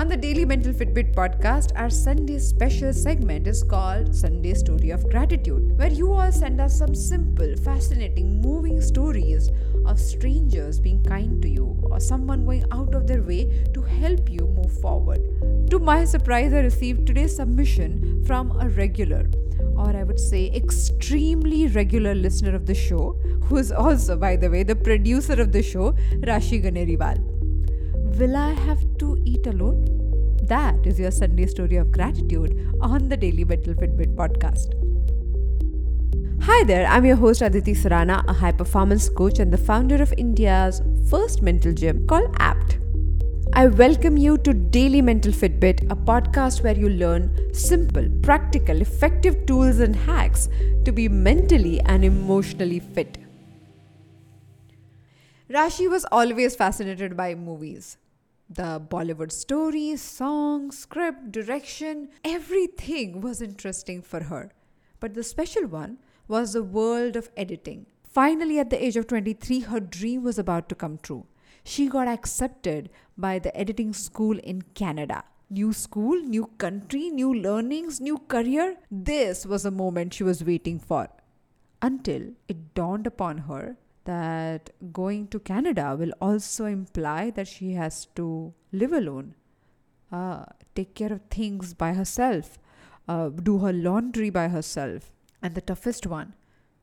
On the Daily Mental Fitbit podcast, our Sunday special segment is called Sunday Story of Gratitude, where you all send us some simple, fascinating, moving stories of strangers being kind to you or someone going out of their way to help you move forward. To my surprise, I received today's submission from a regular, or I would say extremely regular listener of the show, who is also, by the way, the producer of the show, Rashi Ganeriwal. Will I have to eat alone? That is your Sunday story of gratitude on the Daily Mental Fitbit podcast. Hi there, I'm your host Aditi Surana, a high performance coach and the founder of India's first mental gym called APT. I welcome you to Daily Mental Fitbit, a podcast where you learn simple, practical, effective tools and hacks to be mentally and emotionally fit. Rashi was always fascinated by movies. The Bollywood stories, songs, script, direction, everything was interesting for her. But the special one was the world of editing. Finally, at the age of 23, her dream was about to come true. She got accepted by the editing school in Canada. New school, new country, new learnings, new career. This was a moment she was waiting for. Until it dawned upon her that going to Canada will also imply that she has to live alone, uh, take care of things by herself, uh, do her laundry by herself. And the toughest one,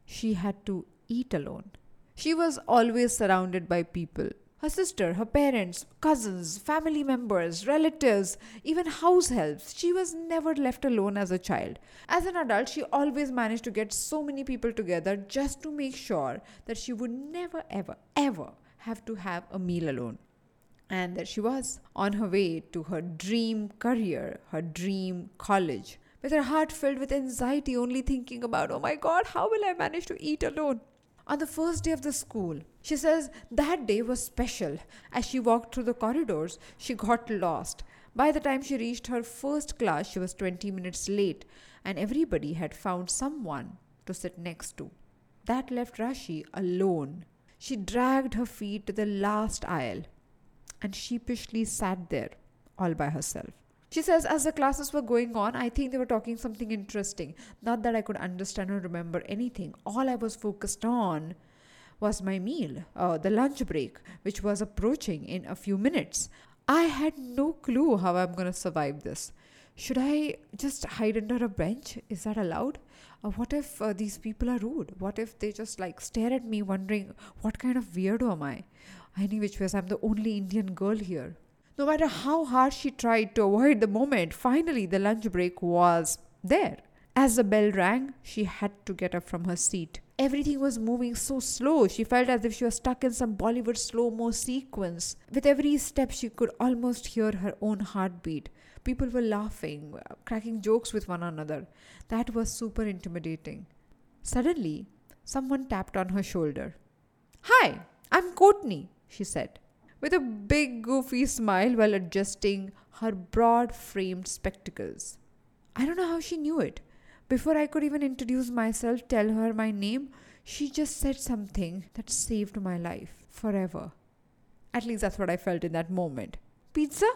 she had to eat alone. She was always surrounded by people her sister, her parents, cousins, family members, relatives, even house helps. She was never left alone as a child. As an adult, she always managed to get so many people together just to make sure that she would never, ever, ever have to have a meal alone. And that she was, on her way to her dream career, her dream college, with her heart filled with anxiety, only thinking about, oh my god, how will I manage to eat alone? On the first day of the school, she says that day was special. As she walked through the corridors, she got lost. By the time she reached her first class, she was 20 minutes late, and everybody had found someone to sit next to. That left Rashi alone. She dragged her feet to the last aisle and sheepishly sat there all by herself. She says, as the classes were going on, I think they were talking something interesting. Not that I could understand or remember anything. All I was focused on was my meal, uh, the lunch break, which was approaching in a few minutes. I had no clue how I'm going to survive this. Should I just hide under a bench? Is that allowed? Uh, what if uh, these people are rude? What if they just like stare at me, wondering what kind of weirdo am I? Any which ways, I'm the only Indian girl here. No matter how hard she tried to avoid the moment, finally the lunch break was there. As the bell rang, she had to get up from her seat. Everything was moving so slow. She felt as if she was stuck in some Bollywood slow mo sequence. With every step, she could almost hear her own heartbeat. People were laughing, cracking jokes with one another. That was super intimidating. Suddenly, someone tapped on her shoulder. Hi, I'm Courtney, she said with a big goofy smile while adjusting her broad framed spectacles. I don't know how she knew it. Before I could even introduce myself, tell her my name, she just said something that saved my life forever. At least that's what I felt in that moment. Pizza?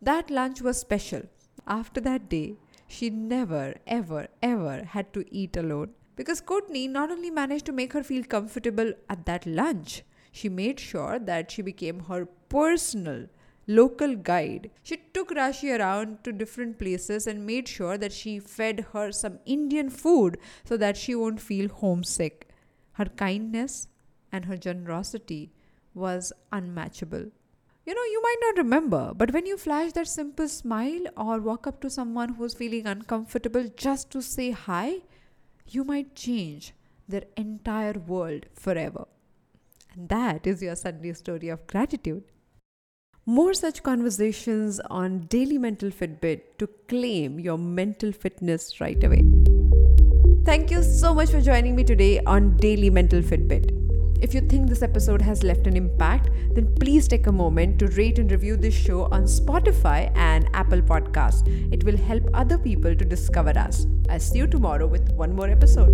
That lunch was special. After that day, she never, ever, ever had to eat alone because Courtney not only managed to make her feel comfortable at that lunch, she made sure that she became her personal local guide. She took Rashi around to different places and made sure that she fed her some Indian food so that she won't feel homesick. Her kindness and her generosity was unmatchable. You know, you might not remember, but when you flash that simple smile or walk up to someone who's feeling uncomfortable just to say hi, you might change their entire world forever. And that is your Sunday story of gratitude. More such conversations on Daily Mental Fitbit to claim your mental fitness right away. Thank you so much for joining me today on Daily Mental Fitbit. If you think this episode has left an impact, then please take a moment to rate and review this show on Spotify and Apple Podcasts. It will help other people to discover us. I'll see you tomorrow with one more episode.